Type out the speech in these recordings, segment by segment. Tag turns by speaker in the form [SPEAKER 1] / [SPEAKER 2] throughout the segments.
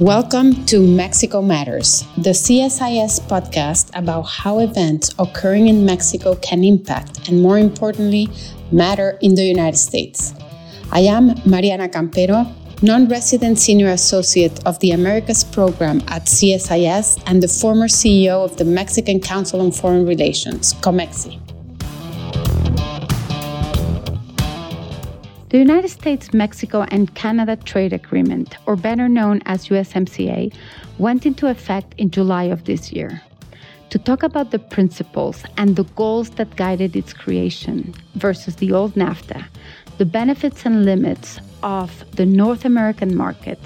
[SPEAKER 1] Welcome to Mexico Matters, the CSIS podcast about how events occurring in Mexico can impact and, more importantly, matter in the United States. I am Mariana Campero, non resident senior associate of the Americas program at CSIS and the former CEO of the Mexican Council on Foreign Relations, COMEXI. The United States, Mexico, and Canada Trade Agreement, or better known as USMCA, went into effect in July of this year. To talk about the principles and the goals that guided its creation versus the old NAFTA, the benefits and limits of the North American market,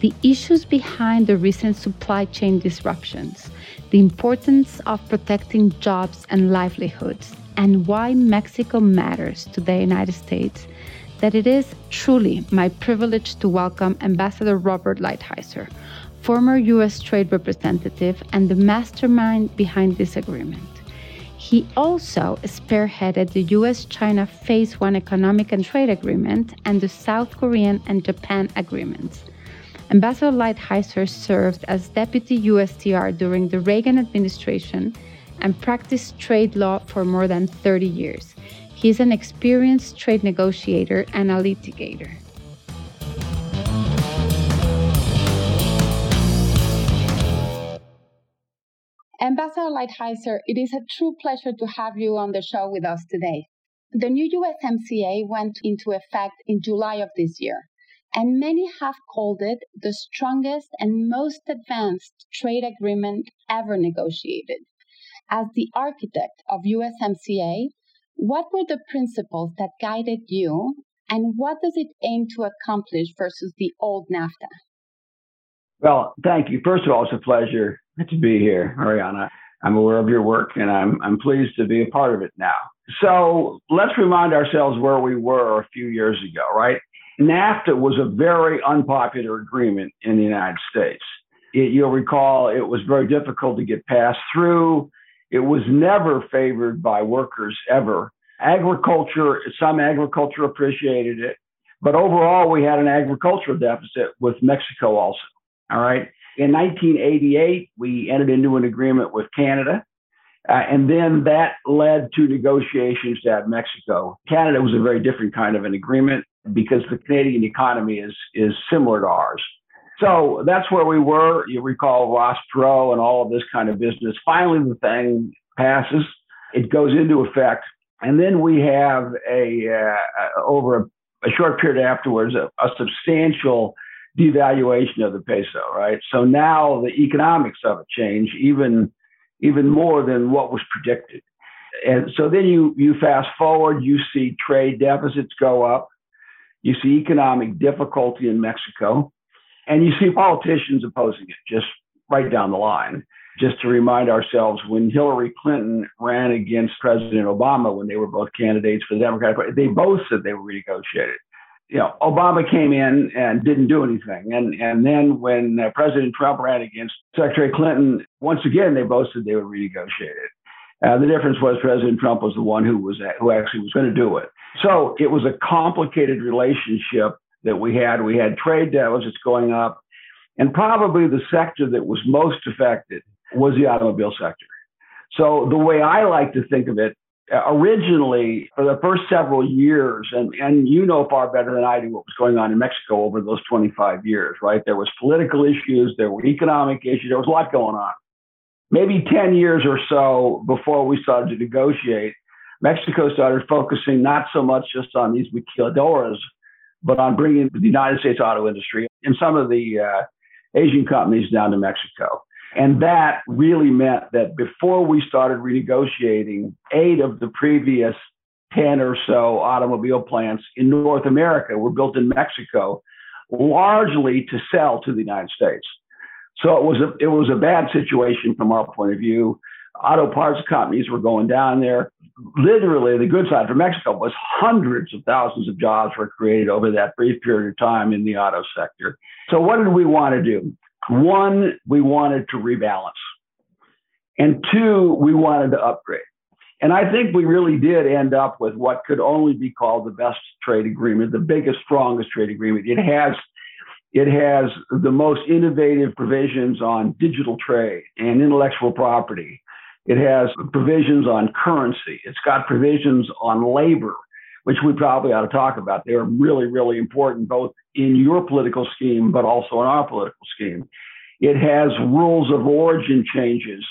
[SPEAKER 1] the issues behind the recent supply chain disruptions, the importance of protecting jobs and livelihoods, and why Mexico matters to the United States that it is truly my privilege to welcome Ambassador Robert Lighthizer, former U.S. Trade Representative and the mastermind behind this agreement. He also spearheaded the US China Phase 1 Economic and Trade Agreement and the South Korean and Japan agreements. Ambassador Lighthizer served as Deputy USTR during the Reagan administration and practiced trade law for more than 30 years. He's an experienced trade negotiator and a litigator. Ambassador Lighthizer, it is a true pleasure to have you on the show with us today. The new USMCA went into effect in July of this year, and many have called it the strongest and most advanced trade agreement ever negotiated. As the architect of USMCA, what were the principles that guided you, and what does it aim to accomplish versus the old NAFTA?
[SPEAKER 2] Well, thank you. First of all, it's a pleasure to be here, Mariana. I'm aware of your work, and I'm I'm pleased to be a part of it now. So let's remind ourselves where we were a few years ago, right? NAFTA was a very unpopular agreement in the United States. It, you'll recall it was very difficult to get passed through. It was never favored by workers ever. Agriculture, some agriculture appreciated it, but overall we had an agricultural deficit with Mexico also. All right. In 1988, we entered into an agreement with Canada. Uh, and then that led to negotiations have Mexico. Canada was a very different kind of an agreement because the Canadian economy is is similar to ours. So that's where we were. You recall Ross Perot and all of this kind of business. Finally, the thing passes. It goes into effect. And then we have a, uh, over a, a, short period afterwards, a, a substantial devaluation of the peso, right? So now the economics of it change even, even more than what was predicted. And so then you, you fast forward, you see trade deficits go up. You see economic difficulty in Mexico and you see politicians opposing it just right down the line. Just to remind ourselves, when Hillary Clinton ran against President Obama, when they were both candidates for the Democratic Party, they both said they were renegotiated. You know, Obama came in and didn't do anything, and and then when uh, President Trump ran against Secretary Clinton, once again they both said they were renegotiated. Uh, the difference was President Trump was the one who was who actually was going to do it. So it was a complicated relationship that we had. We had trade deficits going up, and probably the sector that was most affected was the automobile sector. So the way I like to think of it, uh, originally for the first several years, and, and you know far better than I do what was going on in Mexico over those 25 years, right? There was political issues, there were economic issues, there was a lot going on. Maybe 10 years or so before we started to negotiate, Mexico started focusing not so much just on these maquiladoras, but on bringing the United States auto industry and some of the uh, Asian companies down to Mexico. And that really meant that before we started renegotiating, eight of the previous 10 or so automobile plants in North America were built in Mexico, largely to sell to the United States. So it was a, it was a bad situation from our point of view. Auto parts companies were going down there literally the good side for Mexico was hundreds of thousands of jobs were created over that brief period of time in the auto sector. So what did we want to do? One, we wanted to rebalance. And two, we wanted to upgrade. And I think we really did end up with what could only be called the best trade agreement, the biggest, strongest trade agreement. It has It has the most innovative provisions on digital trade and intellectual property. It has provisions on currency. It's got provisions on labor, which we probably ought to talk about. They're really, really important, both in your political scheme, but also in our political scheme. It has rules of origin changes,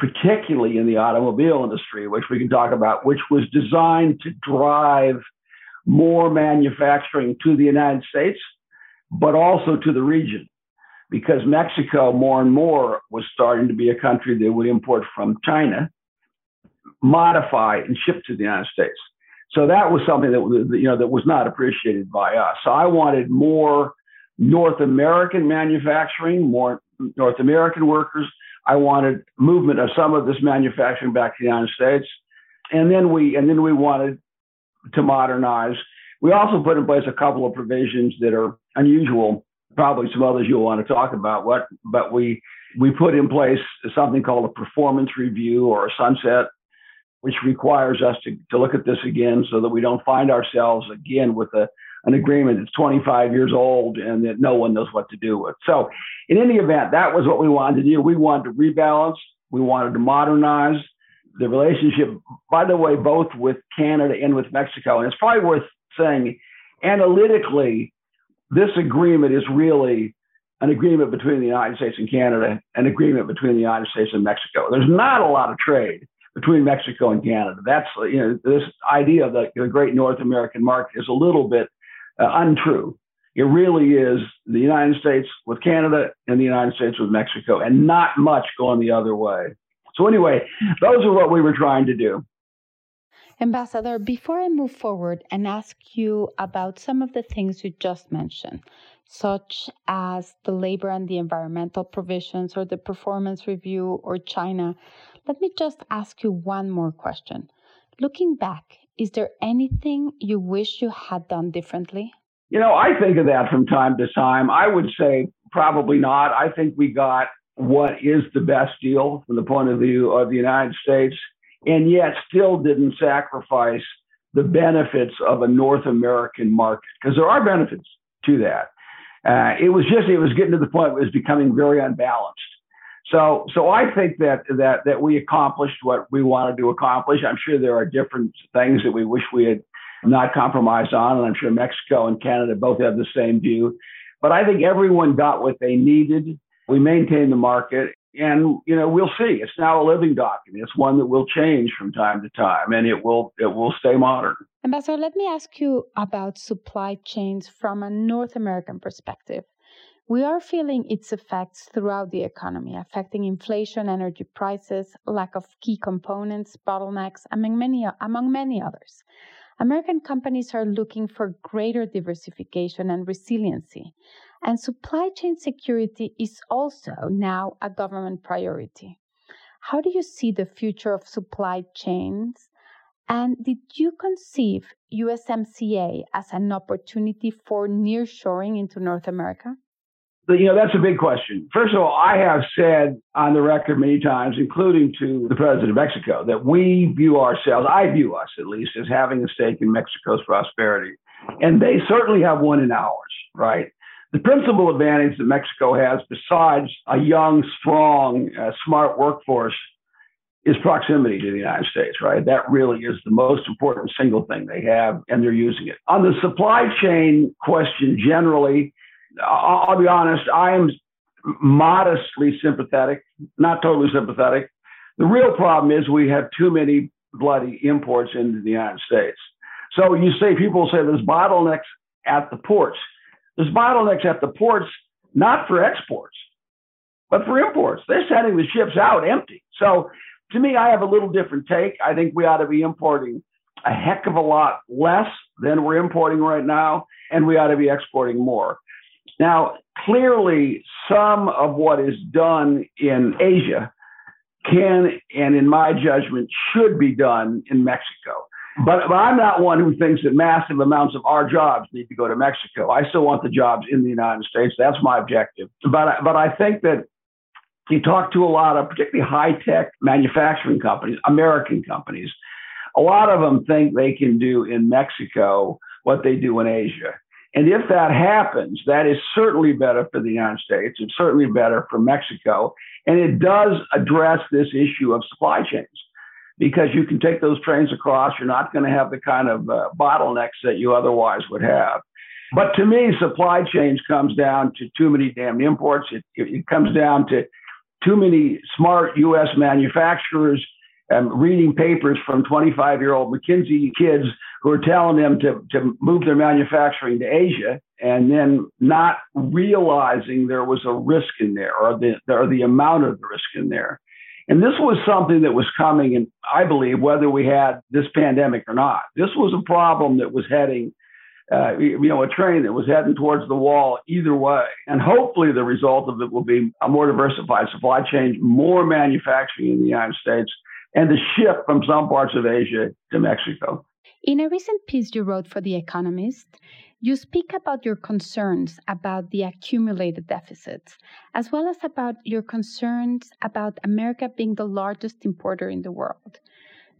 [SPEAKER 2] particularly in the automobile industry, which we can talk about, which was designed to drive more manufacturing to the United States but also to the region because Mexico more and more was starting to be a country that would import from China, modify and ship to the United States. So that was something that you know that was not appreciated by us. So I wanted more North American manufacturing, more North American workers. I wanted movement of some of this manufacturing back to the United States, and then we and then we wanted to modernize. We also put in place a couple of provisions that are unusual. Probably some others you'll want to talk about. What, but we we put in place something called a performance review or a sunset, which requires us to, to look at this again so that we don't find ourselves again with a, an agreement that's 25 years old and that no one knows what to do with. So, in any event, that was what we wanted to do. We wanted to rebalance, we wanted to modernize the relationship, by the way, both with Canada and with Mexico. And it's probably worth saying analytically, this agreement is really an agreement between the United States and Canada, an agreement between the United States and Mexico. There's not a lot of trade between Mexico and Canada. That's you know this idea of the, the great North American market is a little bit uh, untrue. It really is the United States with Canada and the United States with Mexico, and not much going the other way. So anyway, those are what we were trying to do.
[SPEAKER 1] Ambassador, before I move forward and ask you about some of the things you just mentioned, such as the labor and the environmental provisions or the performance review or China, let me just ask you one more question. Looking back, is there anything you wish you had done differently?
[SPEAKER 2] You know, I think of that from time to time. I would say probably not. I think we got what is the best deal from the point of view of the United States and yet still didn't sacrifice the benefits of a North American market because there are benefits to that. Uh, it was just it was getting to the point where it was becoming very unbalanced. So so I think that that that we accomplished what we wanted to accomplish. I'm sure there are different things that we wish we had not compromised on, and I'm sure Mexico and Canada both have the same view. But I think everyone got what they needed. We maintained the market, and you know we'll see. It's now a living document. It's one that will change from time to time and it will it will stay modern.
[SPEAKER 1] Ambassador let me ask you about supply chains from a north american perspective. We are feeling its effects throughout the economy affecting inflation energy prices lack of key components bottlenecks among many among many others. American companies are looking for greater diversification and resiliency and supply chain security is also now a government priority. How do you see the future of supply chains? And did you conceive USMCA as an opportunity for nearshoring into North America?
[SPEAKER 2] You know, that's a big question. First of all, I have said on the record many times, including to the president of Mexico, that we view ourselves, I view us at least, as having a stake in Mexico's prosperity. And they certainly have one in ours, right? The principal advantage that Mexico has, besides a young, strong, uh, smart workforce, is proximity to the United States, right? That really is the most important single thing they have, and they're using it. On the supply chain question, generally, I'll, be honest, I am modestly sympathetic, not totally sympathetic. The real problem is we have too many bloody imports into the United States. So you say people say there's bottlenecks at the ports. There's bottlenecks at the ports, not for exports, but for imports. They're sending the ships out empty. So to me, I have a little different take. I think we ought to be importing a heck of a lot less than we're importing right now, and we ought to be exporting more. Now, clearly, some of what is done in Asia can, and in my judgment, should be done in Mexico. But, but I'm not one who thinks that massive amounts of our jobs need to go to Mexico. I still want the jobs in the United States. That's my objective. But, but I think that you talk to a lot of particularly high tech manufacturing companies, American companies, a lot of them think they can do in Mexico what they do in Asia. And if that happens, that is certainly better for the United States. It's certainly better for Mexico. And it does address this issue of supply chains because you can take those trains across. You're not going to have the kind of uh, bottlenecks that you otherwise would have. But to me, supply chains comes down to too many damn imports. It, it comes down to too many smart U.S. manufacturers um, reading papers from 25 year old McKinsey kids who are telling them to, to move their manufacturing to Asia and then not realizing there was a risk in there or the, or the amount of the risk in there. And this was something that was coming, and I believe, whether we had this pandemic or not, this was a problem that was heading, uh, you know, a train that was heading towards the wall either way. And hopefully, the result of it will be a more diversified supply chain, more manufacturing in the United States, and the shift from some parts of Asia to Mexico.
[SPEAKER 1] In a recent piece you wrote for The Economist, you speak about your concerns about the accumulated deficits, as well as about your concerns about America being the largest importer in the world.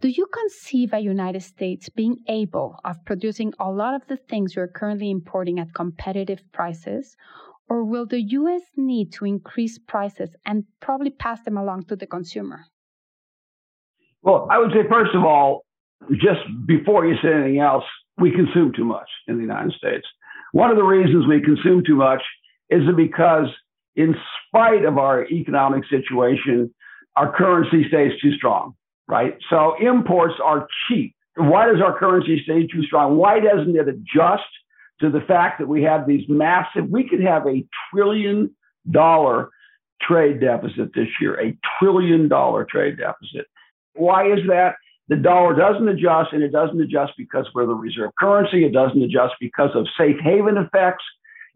[SPEAKER 1] Do you conceive a United States being able of producing a lot of the things you're currently importing at competitive prices? Or will the US need to increase prices and probably pass them along to the consumer?
[SPEAKER 2] Well, I would say, first of all, just before you say anything else, we consume too much in the United States. One of the reasons we consume too much is because, in spite of our economic situation, our currency stays too strong, right? So imports are cheap. Why does our currency stay too strong? Why doesn't it adjust to the fact that we have these massive, we could have a trillion dollar trade deficit this year, a trillion dollar trade deficit. Why is that? The dollar doesn't adjust, and it doesn't adjust because we're the reserve currency. It doesn't adjust because of safe haven effects.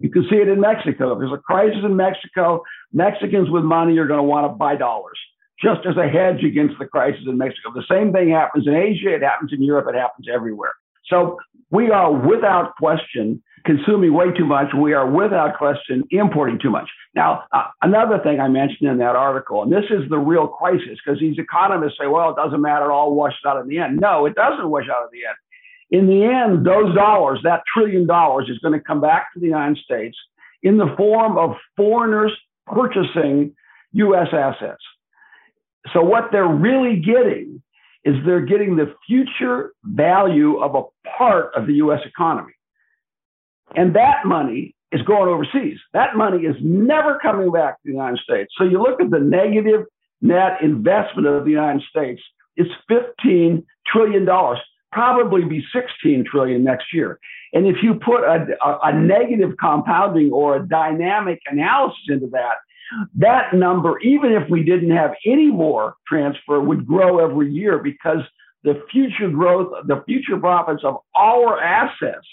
[SPEAKER 2] You can see it in Mexico. If there's a crisis in Mexico, Mexicans with money are going to want to buy dollars just as a hedge against the crisis in Mexico. The same thing happens in Asia, it happens in Europe, it happens everywhere. So we are without question consuming way too much. We are without question importing too much. Now, uh, another thing I mentioned in that article, and this is the real crisis, because these economists say, well, it doesn't matter, it all washes out in the end. No, it doesn't wash out in the end. In the end, those dollars, that trillion dollars, is going to come back to the United States in the form of foreigners purchasing U.S. assets. So, what they're really getting is they're getting the future value of a part of the U.S. economy. And that money is going overseas. That money is never coming back to the United States. So you look at the negative net investment of the United States, it's $15 trillion, probably be 16 trillion next year. And if you put a, a, a negative compounding or a dynamic analysis into that, that number, even if we didn't have any more transfer, would grow every year because the future growth, the future profits of our assets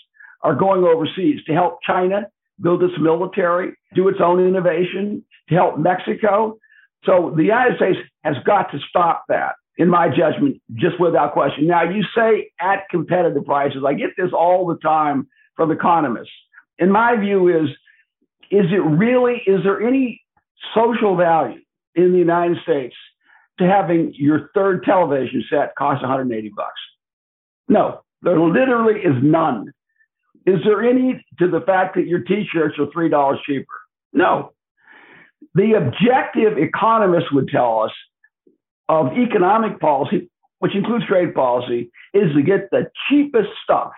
[SPEAKER 2] are going overseas to help China build its military, do its own innovation, to help Mexico. So the United States has got to stop that, in my judgment, just without question. Now, you say at competitive prices. I get this all the time from economists. And my view is, is it really, is there any social value in the United States to having your third television set cost 180 bucks? No, there literally is none. Is there any to the fact that your t-shirts are three dollars cheaper? No. The objective economists would tell us of economic policy, which includes trade policy, is to get the cheapest stuff.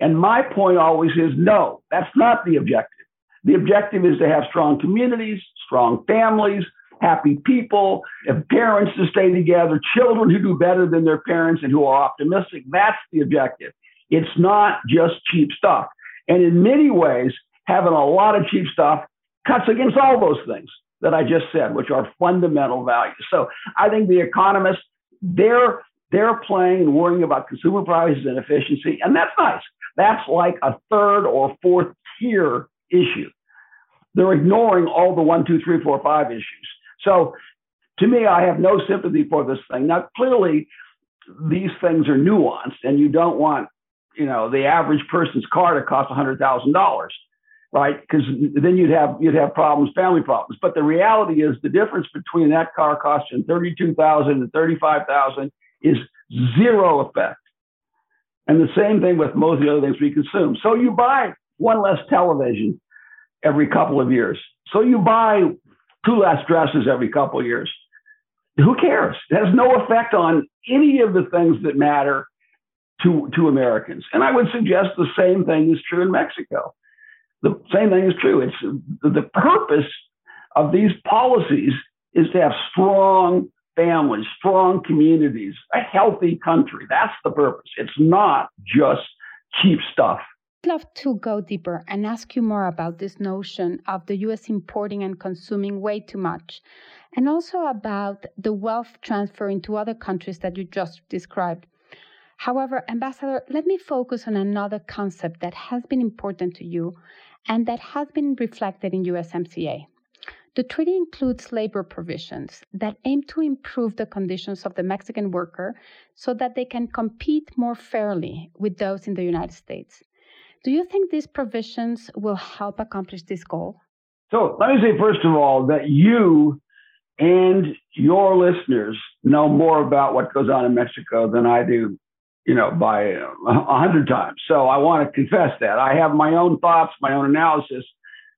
[SPEAKER 2] And my point always is no, that's not the objective. The objective is to have strong communities, strong families, happy people, parents to stay together, children who do better than their parents and who are optimistic. That's the objective. It's not just cheap stuff. And in many ways, having a lot of cheap stuff cuts against all those things that I just said, which are fundamental values. So I think the economists, they're they're playing and worrying about consumer prices and efficiency, and that's nice. That's like a third or fourth tier issue. They're ignoring all the one, two, three, four, five issues. So to me, I have no sympathy for this thing. Now, clearly, these things are nuanced, and you don't want you know the average person's car to cost hundred thousand dollars, right? Because then you'd have you'd have problems, family problems. But the reality is the difference between that car costing thirty two thousand and thirty five thousand is zero effect. And the same thing with most of the other things we consume. So you buy one less television every couple of years. So you buy two less dresses every couple of years. Who cares? It has no effect on any of the things that matter to, to Americans. And I would suggest the same thing is true in Mexico. The same thing is true. It's the purpose of these policies is to have strong families, strong communities, a healthy country. That's the purpose. It's not just cheap stuff.
[SPEAKER 1] I'd love to go deeper and ask you more about this notion of the US importing and consuming way too much, and also about the wealth transfer into other countries that you just described. However, Ambassador, let me focus on another concept that has been important to you and that has been reflected in USMCA. The treaty includes labor provisions that aim to improve the conditions of the Mexican worker so that they can compete more fairly with those in the United States. Do you think these provisions will help accomplish this goal?
[SPEAKER 2] So let me say, first of all, that you and your listeners know more about what goes on in Mexico than I do, you know, by a hundred times. So I want to confess that. I have my own thoughts, my own analysis,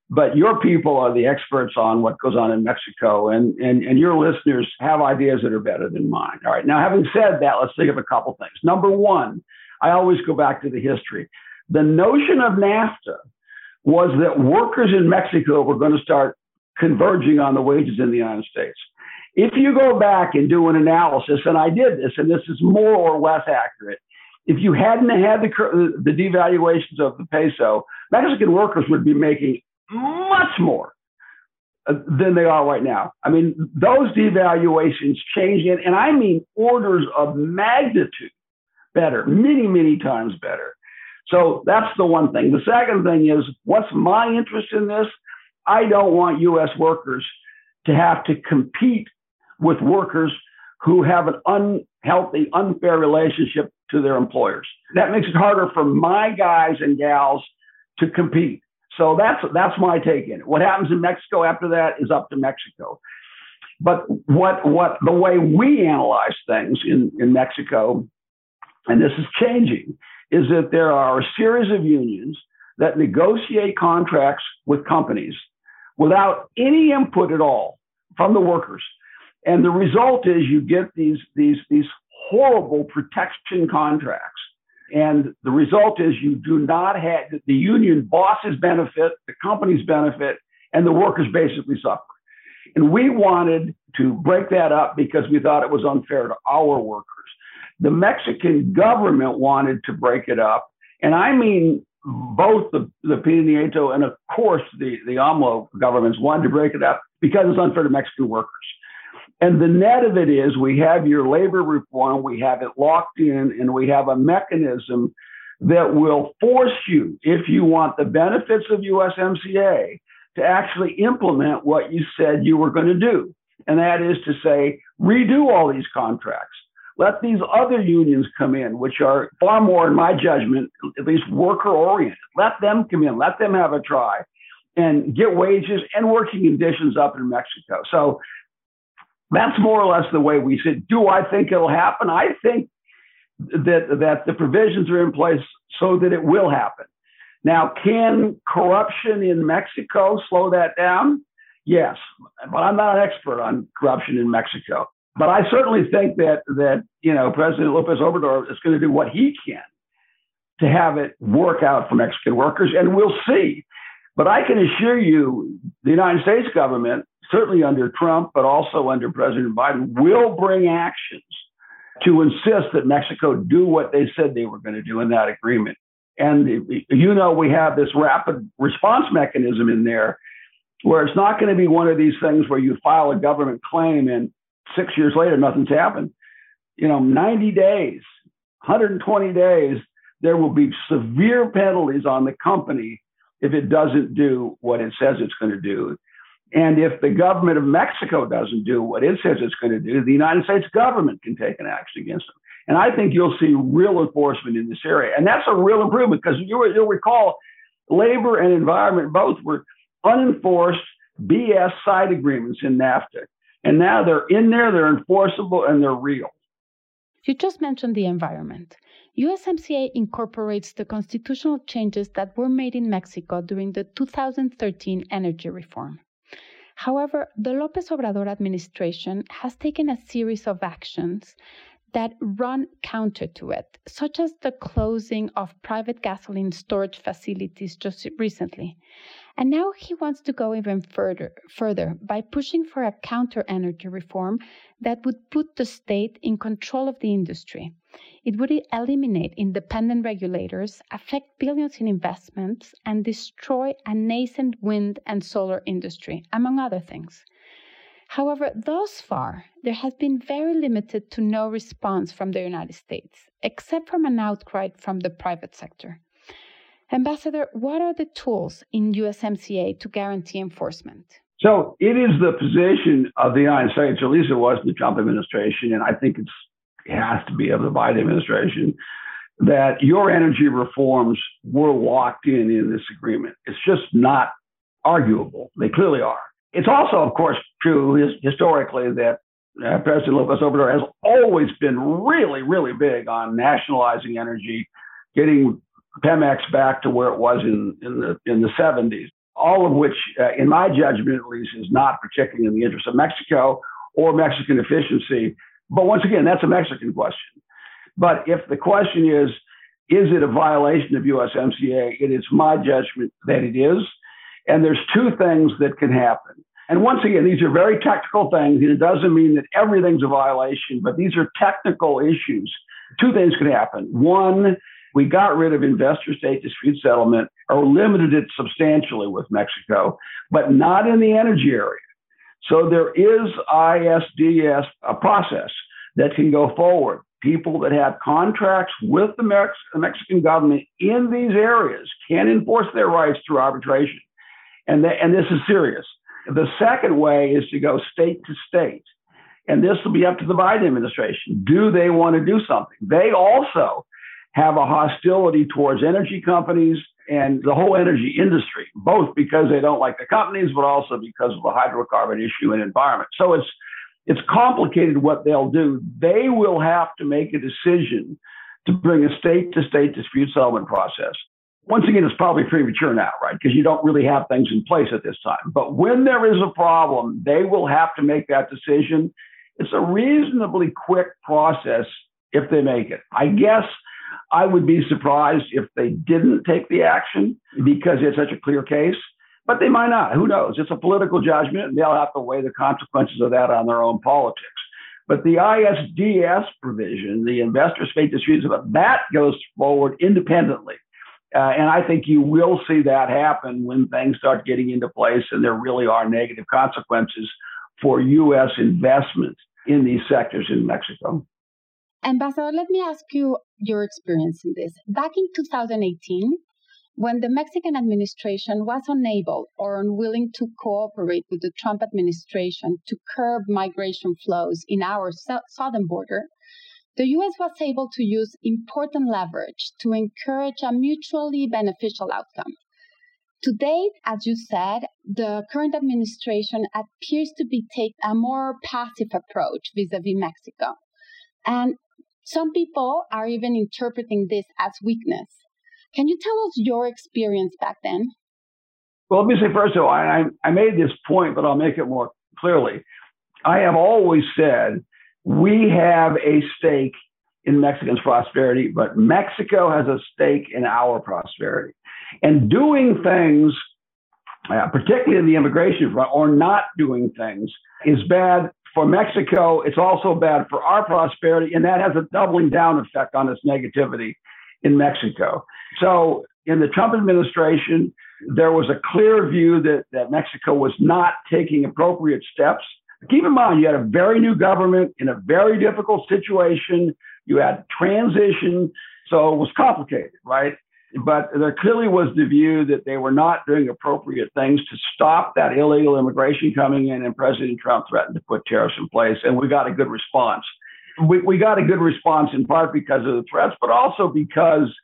[SPEAKER 2] but your people are the experts on what goes on in Mexico, and, and, and your listeners have ideas that are better than mine. All right. Now, having said that, let's think of a couple things. Number one, I always go back to the history. The notion of NAFTA was that workers in Mexico were going to start converging on the wages in the United States. If you go back and do an analysis, and I did this, and this is more or less accurate, if you hadn't had the, the devaluations of the peso, Mexican workers would be making much more uh, than they are right now. I mean, those devaluations change it, and I mean orders of magnitude better, many, many times better. So that's the one thing. The second thing is what's my interest in this? I don't want U.S. workers to have to compete with workers who have an unhealthy, unfair relationship to their employers. That makes it harder for my guys and gals to compete. So that's that's my take in it. What happens in Mexico after that is up to Mexico. But what what the way we analyze things in, in Mexico, and this is changing, is that there are a series of unions that negotiate contracts with companies without any input at all from the workers. And the result is you get these these these horrible protection contracts and the result is you do not have the union bosses benefit, the companies benefit, and the workers basically suffer. And we wanted to break that up because we thought it was unfair to our workers. The Mexican government wanted to break it up. And I mean, both the, the Nieto and, of course, the, the AMLO governments wanted to break it up because it's unfair to Mexican workers. And the net of it is we have your labor reform, we have it locked in, and we have a mechanism that will force you, if you want the benefits of USMCA, to actually implement what you said you were going to do. And that is to say, redo all these contracts. Let these other unions come in, which are far more, in my judgment, at least worker oriented. Let them come in, let them have a try and get wages and working conditions up in Mexico. So that's more or less the way we said. Do I think it'll happen? I think that that the provisions are in place so that it will happen. Now, can corruption in Mexico slow that down? Yes, but I'm not an expert on corruption in Mexico. But I certainly think that that you know President Lopez Obrador is going to do what he can to have it work out for Mexican workers, and we'll see. But I can assure you, the United States government certainly under Trump, but also under President Biden, will bring actions to insist that Mexico do what they said they were going to do in that agreement. And you know, we have this rapid response mechanism in there where it's not going to be one of these things where you file a government claim and six years later nothing's happened. You know, 90 days, 120 days, there will be severe penalties on the company if it doesn't do what it says it's going to do. And if the government of Mexico doesn't do what it says it's going to do, the United States government can take an action against them. And I think you'll see real enforcement in this area. And that's a real improvement because you, you'll recall labor and environment both were unenforced BS side agreements in NAFTA. And now they're in there, they're enforceable, and they're real.
[SPEAKER 1] You just mentioned the environment. USMCA incorporates the constitutional changes that were made in Mexico during the 2013 energy reform. However, the Lopez Obrador administration has taken a series of actions that run counter to it, such as the closing of private gasoline storage facilities just recently. And now he wants to go even further, further by pushing for a counter energy reform that would put the state in control of the industry. It would eliminate independent regulators, affect billions in investments, and destroy a nascent wind and solar industry, among other things. However, thus far, there has been very limited to no response from the United States, except from an outcry from the private sector. Ambassador, what are the tools in USMCA to guarantee enforcement?
[SPEAKER 2] So it is the position of the United States, at least it was the Trump administration, and I think it has to be of the Biden administration, that your energy reforms were locked in in this agreement. It's just not arguable. They clearly are. It's also, of course, true historically that uh, President Lopez Obrador has always been really, really big on nationalizing energy, getting Pemex back to where it was in, in the in the 70s. All of which, uh, in my judgment at least, is not particularly in the interest of Mexico or Mexican efficiency. But once again, that's a Mexican question. But if the question is, is it a violation of USMCA? It is my judgment that it is. And there's two things that can happen. And once again, these are very technical things, and it doesn't mean that everything's a violation, but these are technical issues. Two things can happen. One, we got rid of investor state dispute settlement or limited it substantially with Mexico, but not in the energy area. So there is ISDS, a process that can go forward. People that have contracts with the Mexican government in these areas can enforce their rights through arbitration. And, the, and this is serious. The second way is to go state to state. And this will be up to the Biden administration. Do they want to do something? They also have a hostility towards energy companies and the whole energy industry, both because they don't like the companies, but also because of the hydrocarbon issue and environment. So it's it's complicated what they'll do. They will have to make a decision to bring a state to state dispute settlement process once again, it's probably premature now, right? Because you don't really have things in place at this time. But when there is a problem, they will have to make that decision. It's a reasonably quick process if they make it. I guess I would be surprised if they didn't take the action because it's such a clear case, but they might not. Who knows? It's a political judgment, and they'll have to weigh the consequences of that on their own politics. But the ISDS provision, the investor state disputes, that goes forward independently. Uh, and I think you will see that happen when things start getting into place and there really are negative consequences for U.S. investment in these sectors in Mexico.
[SPEAKER 1] Ambassador, let me ask you your experience in this. Back in 2018, when the Mexican administration was unable or unwilling to cooperate with the Trump administration to curb migration flows in our southern border, the US was able to use important leverage to encourage a mutually beneficial outcome. To date, as you said, the current administration appears to be taking a more passive approach vis-a-vis Mexico. And some people are even interpreting this as weakness. Can you tell us your experience back then?
[SPEAKER 2] Well, let me say first of all, I, I made this point, but I'll make it more clearly. I have always said we have a stake in Mexican's prosperity, but Mexico has a stake in our prosperity. And doing things, uh, particularly in the immigration front, or not doing things, is bad for Mexico. It's also bad for our prosperity, and that has a doubling down effect on its negativity in Mexico. So, in the Trump administration, there was a clear view that, that Mexico was not taking appropriate steps Keep in mind, you had a very new government in a very difficult situation. You had transition, so it was complicated, right? But there clearly was the view that they were not doing appropriate things to stop that illegal immigration coming in, and President Trump threatened to put tariffs in place, and we got a good response. We, we got a good response in part because of the threats, but also because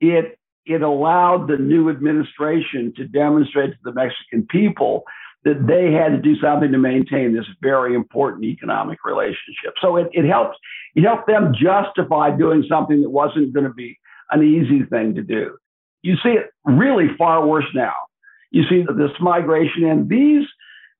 [SPEAKER 2] it it allowed the new administration to demonstrate to the Mexican people that they had to do something to maintain this very important economic relationship. So it, it helped it helped them justify doing something that wasn't going to be an easy thing to do. You see it really far worse now. You see that this migration, and these,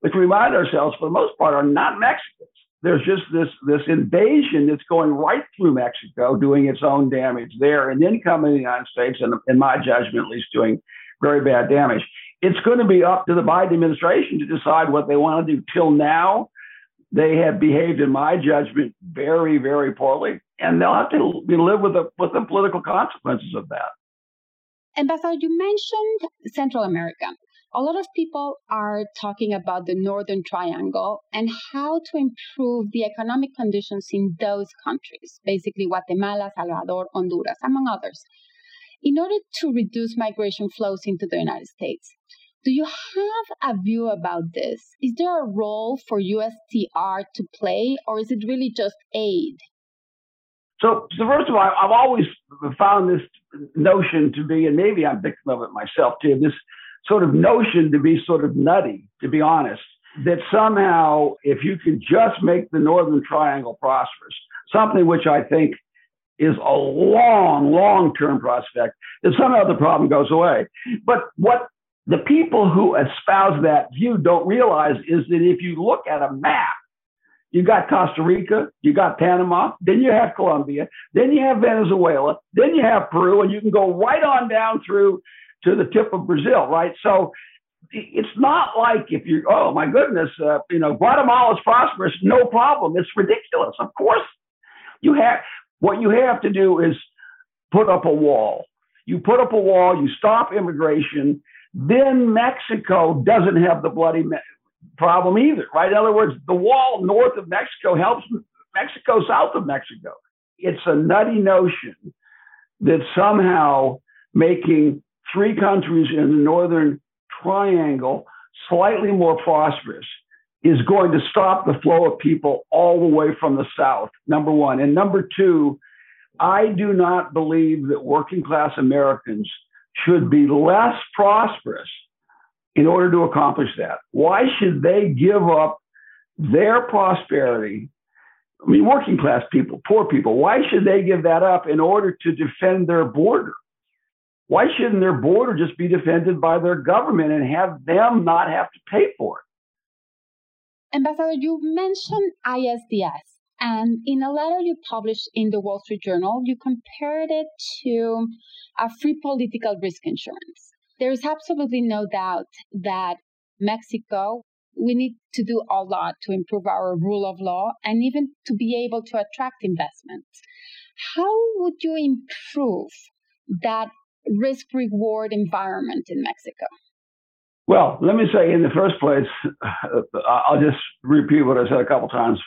[SPEAKER 2] which we remind ourselves for the most part, are not Mexicans. There's just this this invasion that's going right through Mexico, doing its own damage there, and then coming to the United States, and in my judgment, at least doing very bad damage. It's going to be up to the Biden administration to decide what they want to do. Till now, they have behaved, in my judgment, very, very poorly, and they'll have to live with the with the political consequences of that.
[SPEAKER 1] Ambassador, you mentioned Central America. A lot of people are talking about the Northern Triangle and how to improve the economic conditions in those countries, basically Guatemala, Salvador, Honduras, among others in order to reduce migration flows into the United States. Do you have a view about this? Is there a role for USTR to play, or is it really just aid?
[SPEAKER 2] So, so first of all, I've always found this notion to be, and maybe I'm victim of it myself too, this sort of notion to be sort of nutty, to be honest, that somehow if you can just make the Northern Triangle prosperous, something which I think is a long, long term prospect, that somehow the problem goes away. But what the people who espouse that view don't realize is that if you look at a map, you got Costa Rica, you got Panama, then you have Colombia, then you have Venezuela, then you have Peru, and you can go right on down through to the tip of Brazil, right? So it's not like if you, oh my goodness, uh, you know, Guatemala is prosperous, no problem. It's ridiculous. Of course, you have what you have to do is put up a wall. You put up a wall, you stop immigration, then Mexico doesn't have the bloody me- problem either, right? In other words, the wall north of Mexico helps Mexico south of Mexico. It's a nutty notion that somehow making three countries in the northern triangle slightly more prosperous is going to stop the flow of people all the way from the south, number one. And number two, I do not believe that working class Americans should be less prosperous in order to accomplish that. Why should they give up their prosperity? I mean, working class people, poor people, why should they give that up in order to defend their border? Why shouldn't their border just be defended by their government and have them not have to pay for it?
[SPEAKER 1] Ambassador, you mentioned ISDS, and in a letter you published in the Wall Street Journal, you compared it to a free political risk insurance. There is absolutely no doubt that Mexico, we need to do a lot to improve our rule of law and even to be able to attract investments. How would you improve that risk reward environment in Mexico?
[SPEAKER 2] Well, let me say in the first place, uh, I'll just repeat what I said a couple times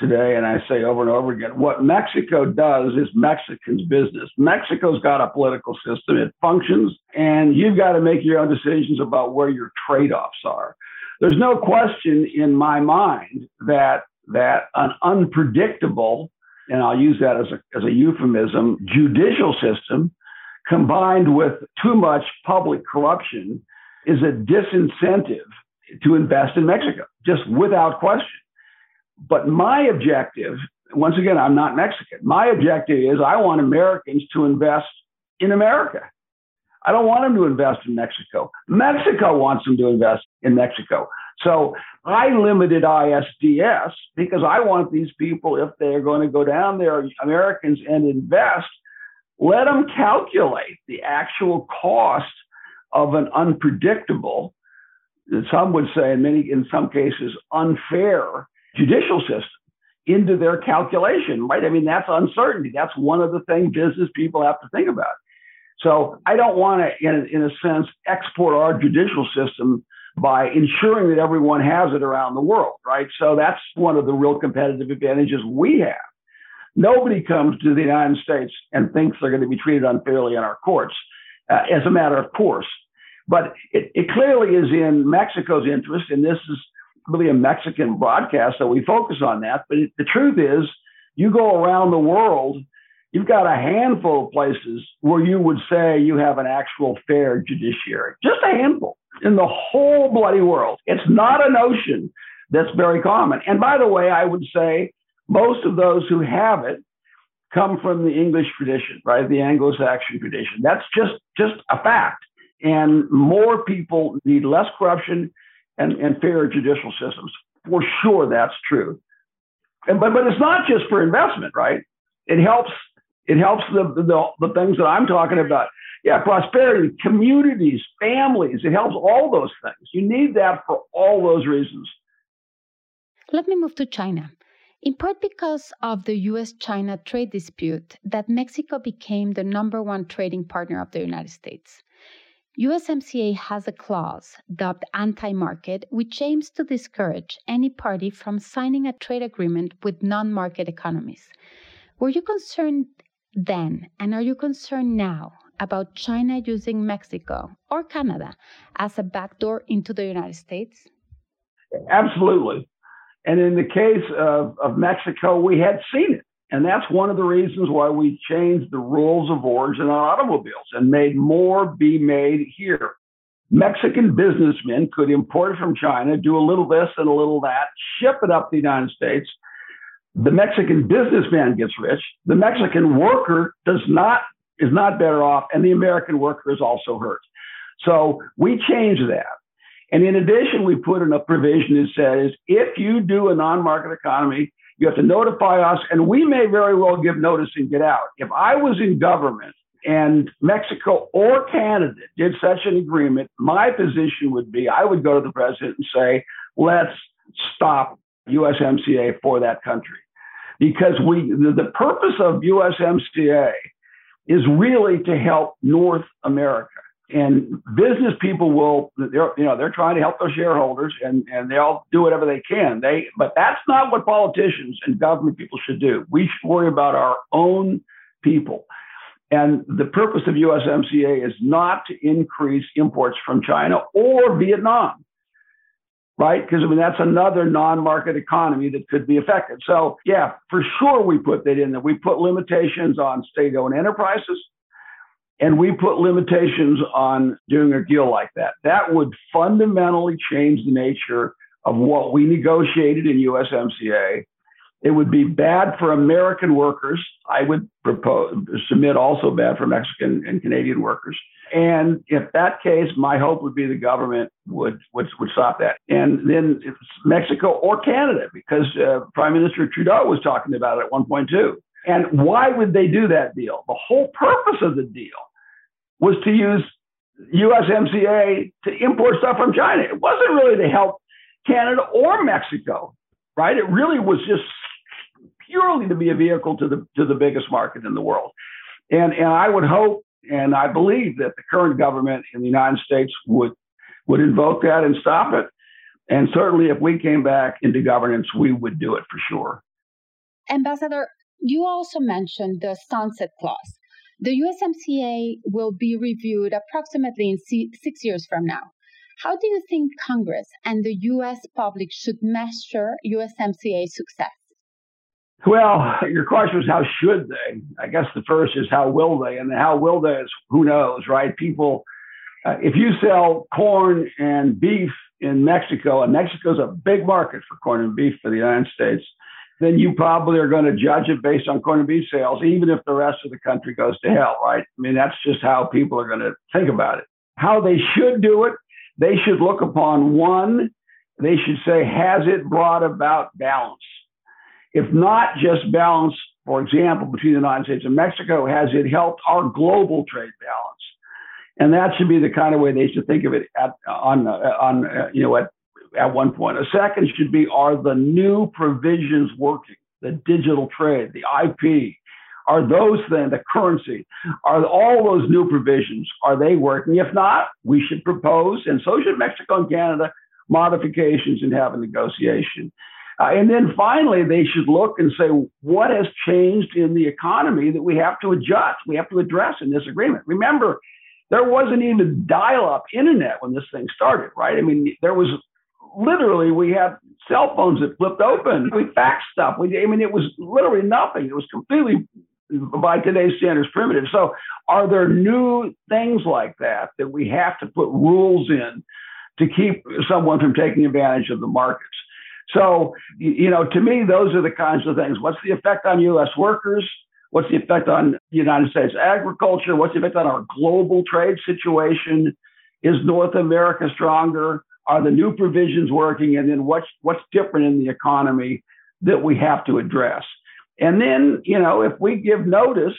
[SPEAKER 2] today, and I say over and over again what Mexico does is Mexicans' business. Mexico's got a political system, it functions, and you've got to make your own decisions about where your trade offs are. There's no question in my mind that that an unpredictable, and I'll use that as a, as a euphemism, judicial system combined with too much public corruption is a disincentive to invest in Mexico, just without question. But my objective, once again, I'm not Mexican. My objective is I want Americans to invest in America. I don't want them to invest in Mexico. Mexico wants them to invest in Mexico. So I limited ISDS because I want these people, if they're going to go down there, Americans, and invest, let them calculate the actual cost of an unpredictable, some would say in many, in some cases, unfair judicial system into their calculation, right? I mean, that's uncertainty. That's one of the things business people have to think about. So I don't want to, in, in a sense, export our judicial system by ensuring that everyone has it around the world, right? So that's one of the real competitive advantages we have. Nobody comes to the United States and thinks they're going to be treated unfairly in our courts uh, as a matter of course. But it, it clearly is in Mexico's interest, and this is really a Mexican broadcast, so we focus on that. But it, the truth is, you go around the world, you've got a handful of places where you would say you have an actual fair judiciary, just a handful. in the whole bloody world. It's not a notion that's very common. And by the way, I would say most of those who have it come from the English tradition, right? The Anglo-Saxon tradition. That's just just a fact. And more people need less corruption and, and fairer judicial systems. For sure, that's true. And, but but it's not just for investment, right? It helps it helps the, the the things that I'm talking about. Yeah, prosperity, communities, families. It helps all those things. You need that for all those reasons.
[SPEAKER 1] Let me move to China. In part because of the US China trade dispute, that Mexico became the number one trading partner of the United States. USMCA has a clause dubbed anti market, which aims to discourage any party from signing a trade agreement with non market economies. Were you concerned then, and are you concerned now about China using Mexico or Canada as a backdoor into the United States?
[SPEAKER 2] Absolutely. And in the case of, of Mexico, we had seen it. And that's one of the reasons why we changed the rules of origin on automobiles and made more be made here. Mexican businessmen could import from China, do a little this and a little that, ship it up the United States. The Mexican businessman gets rich. The Mexican worker does not is not better off, and the American worker is also hurt. So we changed that. And in addition, we put in a provision that says if you do a non-market economy, you have to notify us, and we may very well give notice and get out. If I was in government and Mexico or Canada did such an agreement, my position would be I would go to the president and say, let's stop USMCA for that country. Because we the, purpose of USMCA is really to help North America and business people will they're you know they're trying to help their shareholders and and they'll do whatever they can. They but that's not what politicians and government people should do. We should worry about our own people. And the purpose of USMCA is not to increase imports from China or Vietnam right? Because I mean that's another non-market economy that could be affected. So yeah for sure we put that in that we put limitations on state-owned enterprises and we put limitations on doing a deal like that. That would fundamentally change the nature of what we negotiated in USMCA. It would be bad for American workers. I would propose submit also bad for Mexican and Canadian workers. And if that case, my hope would be the government would would, would stop that. And then it's Mexico or Canada, because uh, Prime Minister Trudeau was talking about it at one point too. And why would they do that deal? The whole purpose of the deal was to use USMCA to import stuff from China. It wasn't really to help Canada or Mexico, right? It really was just purely to be a vehicle to the to the biggest market in the world. And and I would hope and I believe that the current government in the United States would would invoke that and stop it. And certainly if we came back into governance, we would do it for sure.
[SPEAKER 1] Ambassador, you also mentioned the sunset clause. The USMCA will be reviewed approximately in six years from now. How do you think Congress and the U.S. public should measure USMCA success?
[SPEAKER 2] Well, your question was how should they? I guess the first is how will they, and how will they is who knows, right? People, uh, if you sell corn and beef in Mexico, and Mexico is a big market for corn and beef for the United States, then you probably are going to judge it based on corn and beef sales, even if the rest of the country goes to hell, right? I mean, that's just how people are going to think about it. How they should do it, they should look upon one, they should say, has it brought about balance? If not just balance, for example, between the United States and Mexico, has it helped our global trade balance? And that should be the kind of way they should think of it at, on, on you know, at at one point. A second should be are the new provisions working? The digital trade, the IP, are those things, the currency, are all those new provisions, are they working? If not, we should propose, and so should Mexico and Canada, modifications and have a negotiation. Uh, and then finally, they should look and say, what has changed in the economy that we have to adjust, we have to address in this agreement? Remember, there wasn't even dial up internet when this thing started, right? I mean, there was literally we had cell phones that flipped open. We faxed stuff. We, I mean, it was literally nothing. It was completely by today's standards primitive. So are there new things like that that we have to put rules in to keep someone from taking advantage of the markets. So, you know, to me, those are the kinds of things. What's the effect on U.S. workers? What's the effect on United States agriculture? What's the effect on our global trade situation? Is North America stronger? Are the new provisions working? And then what's what's different in the economy that we have to address? And then, you know, if we give notice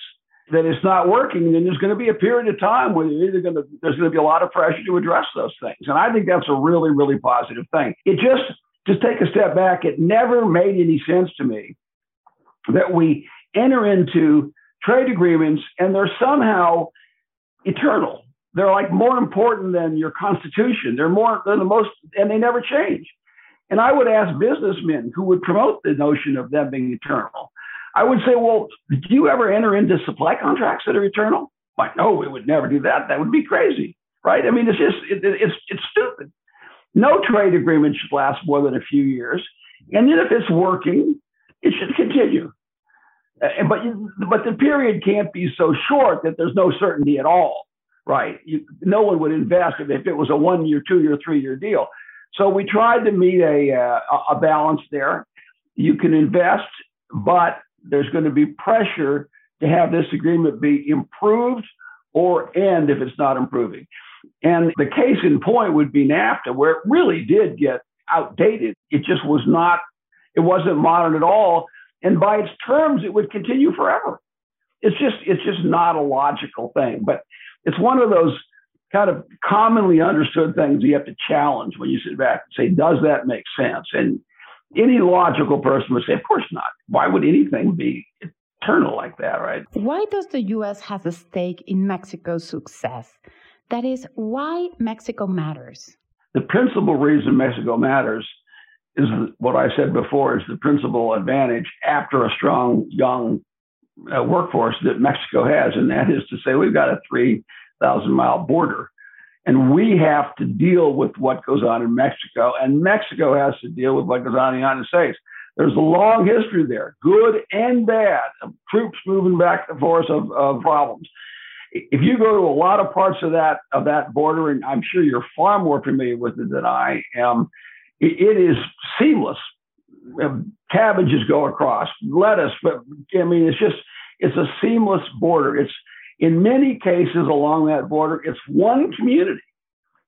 [SPEAKER 2] that it's not working, then there's going to be a period of time where going to there's going to be a lot of pressure to address those things. And I think that's a really, really positive thing. It just just take a step back. It never made any sense to me that we enter into trade agreements and they're somehow eternal. They're like more important than your constitution. They're more they're the most and they never change. And I would ask businessmen who would promote the notion of them being eternal. I would say, well, do you ever enter into supply contracts that are eternal? Like, no, we would never do that. That would be crazy, right? I mean, it's just it, it's it's stupid. No trade agreement should last more than a few years, and then if it's working, it should continue. Uh, but but the period can't be so short that there's no certainty at all, right? You, no one would invest if, it was a one year, two year, three year deal. So we tried to meet a uh, a balance there. You can invest, but there's going to be pressure to have this agreement be improved or end if it's not improving. And the case in point would be NAFTA, where it really did get outdated. It just was not, it wasn't modern at all. And by its terms, it would continue forever. It's just, it's just not a logical thing. But it's one of those kind of commonly understood things you have to challenge when you sit back and say, does that make sense? And any logical person would say, of course not. Why would anything be eternal like that, right?
[SPEAKER 1] Why does the U.S. have a stake in Mexico's success? That is, why Mexico matters.
[SPEAKER 2] The principal reason Mexico matters is what I said before is the principal advantage after a strong young uh, workforce that Mexico has, and that is to say we've got a 3,000 mile border. And we have to deal with what goes on in Mexico, and Mexico has to deal with what goes on in the United States. There's a long history there, good and bad, of troops moving back and forth of, of problems if you go to a lot of parts of that of that border, and I'm sure you're far more familiar with it than I am, it, it is seamless. Cabbages go across, lettuce, but I mean it's just it's a seamless border. It's in many cases along that border, it's one community.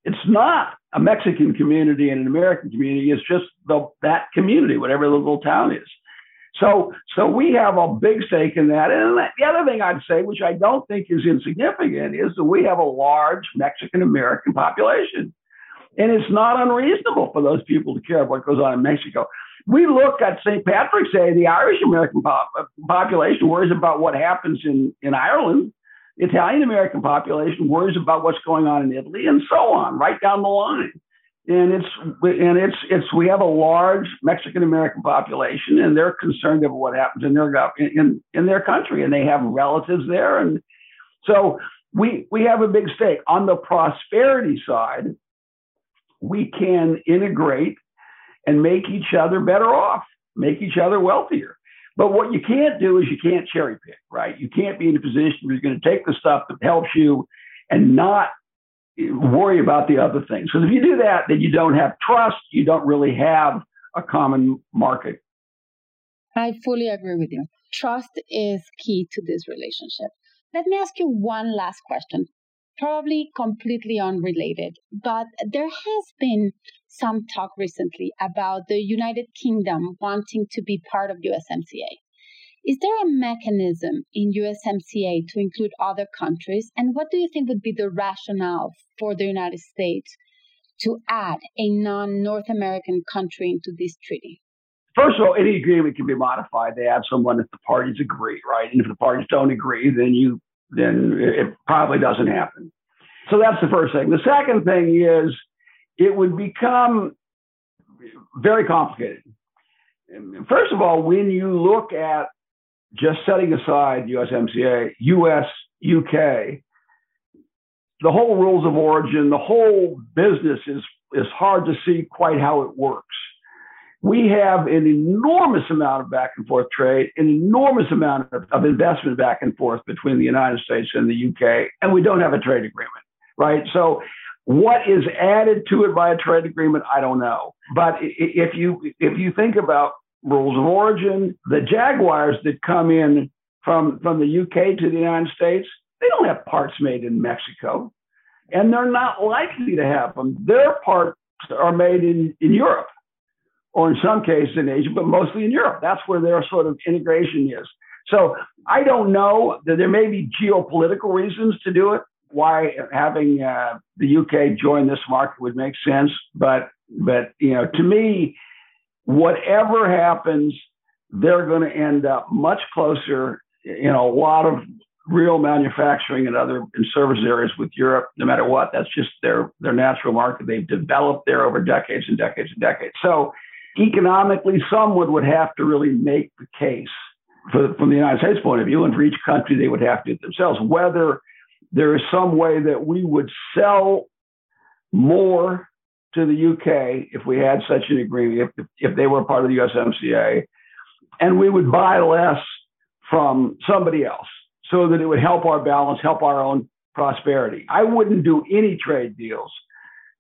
[SPEAKER 2] It's not a Mexican community and an American community. It's just the, that community, whatever the little town is. So, so we have a big stake in that. And the other thing I'd say, which I don't think is insignificant, is that we have a large Mexican American population. And it's not unreasonable for those people to care about what goes on in Mexico. We look at St. Patrick's Day, the Irish American pop- uh, population worries about what happens in, in Ireland. The Italian American population worries about what's going on in Italy and so on, right down the line and it's and it's it's we have a large Mexican American population, and they're concerned about what happens in their in in their country, and they have relatives there, and so we we have a big stake on the prosperity side. We can integrate and make each other better off, make each other wealthier. But what you can't do is you can't cherry pick, right? You can't be in a position where you're going to take the stuff that helps you and not worry about the other things. Because if you do that, then you don't have trust. You don't really have a common market.
[SPEAKER 1] I fully agree with you. Trust is key to this relationship. Let me ask you one last question, probably completely unrelated, but there has been some talk recently about the United Kingdom wanting to be part of USMCA. Is there a mechanism in USMCA to include other countries? And what do you think would be the rationale for the United States to add a non North American country into this treaty?
[SPEAKER 2] First of all, any agreement can be modified They add someone if the parties agree, right? And if the parties don't agree, then you then it probably doesn't happen. So that's the first thing. The second thing is it would become very complicated. First of all, when you look at just setting aside USMCA, US, UK, the whole rules of origin, the whole business is, is hard to see quite how it works. We have an enormous amount of back and forth trade, an enormous amount of, of investment back and forth between the United States and the UK, and we don't have a trade agreement, right? So What is added to it by a trade agreement, I don't know. But if you if you think about rules of origin, the Jaguars that come in from from the UK to the United States, they don't have parts made in Mexico, and they're not likely to have them. Their parts are made in in Europe, or in some cases in Asia, but mostly in Europe. That's where their sort of integration is. So I don't know that there may be geopolitical reasons to do it. Why having uh, the UK join this market would make sense, but but you know, to me, whatever happens, they're going to end up much closer in a lot of real manufacturing and other and service areas with Europe, no matter what. That's just their their natural market. They've developed there over decades and decades and decades. So economically, someone would have to really make the case for, from the United States point of view, and for each country, they would have to themselves. Whether there is some way that we would sell more to the UK if we had such an agreement, if, if they were part of the USMCA, and we would buy less from somebody else so that it would help our balance, help our own prosperity. I wouldn't do any trade deals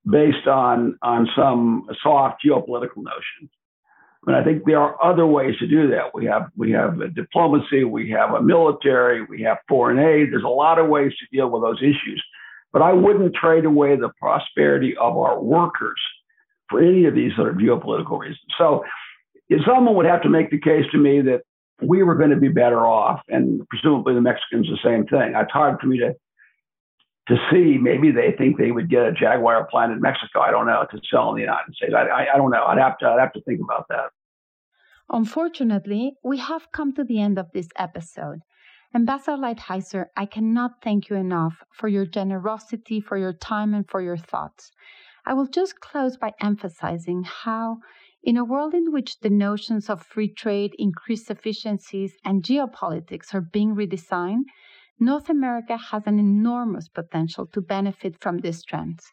[SPEAKER 2] based on, on some soft geopolitical notion. But I think there are other ways to do that. We have we have diplomacy, we have a military, we have foreign aid. There's a lot of ways to deal with those issues. But I wouldn't trade away the prosperity of our workers for any of these sort of geopolitical reasons. So someone would have to make the case to me that we were going to be better off, and presumably the Mexicans the same thing. It's hard for me to to see. Maybe they think they would get a Jaguar plant in Mexico. I don't know to sell in the United States. I, I, I don't know. I'd have to I'd have to think about that.
[SPEAKER 1] Unfortunately, we have come to the end of this episode. Ambassador Lighthizer, I cannot thank you enough for your generosity, for your time, and for your thoughts. I will just close by emphasizing how, in a world in which the notions of free trade, increased efficiencies, and geopolitics are being redesigned, North America has an enormous potential to benefit from these trends.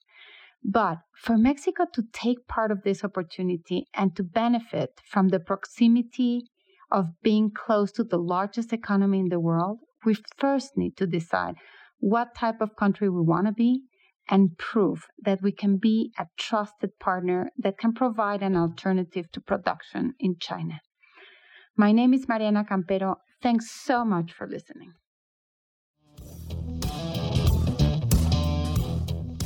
[SPEAKER 1] But for Mexico to take part of this opportunity and to benefit from the proximity of being close to the largest economy in the world, we first need to decide what type of country we want to be and prove that we can be a trusted partner that can provide an alternative to production in China. My name is Mariana Campero. Thanks so much for listening.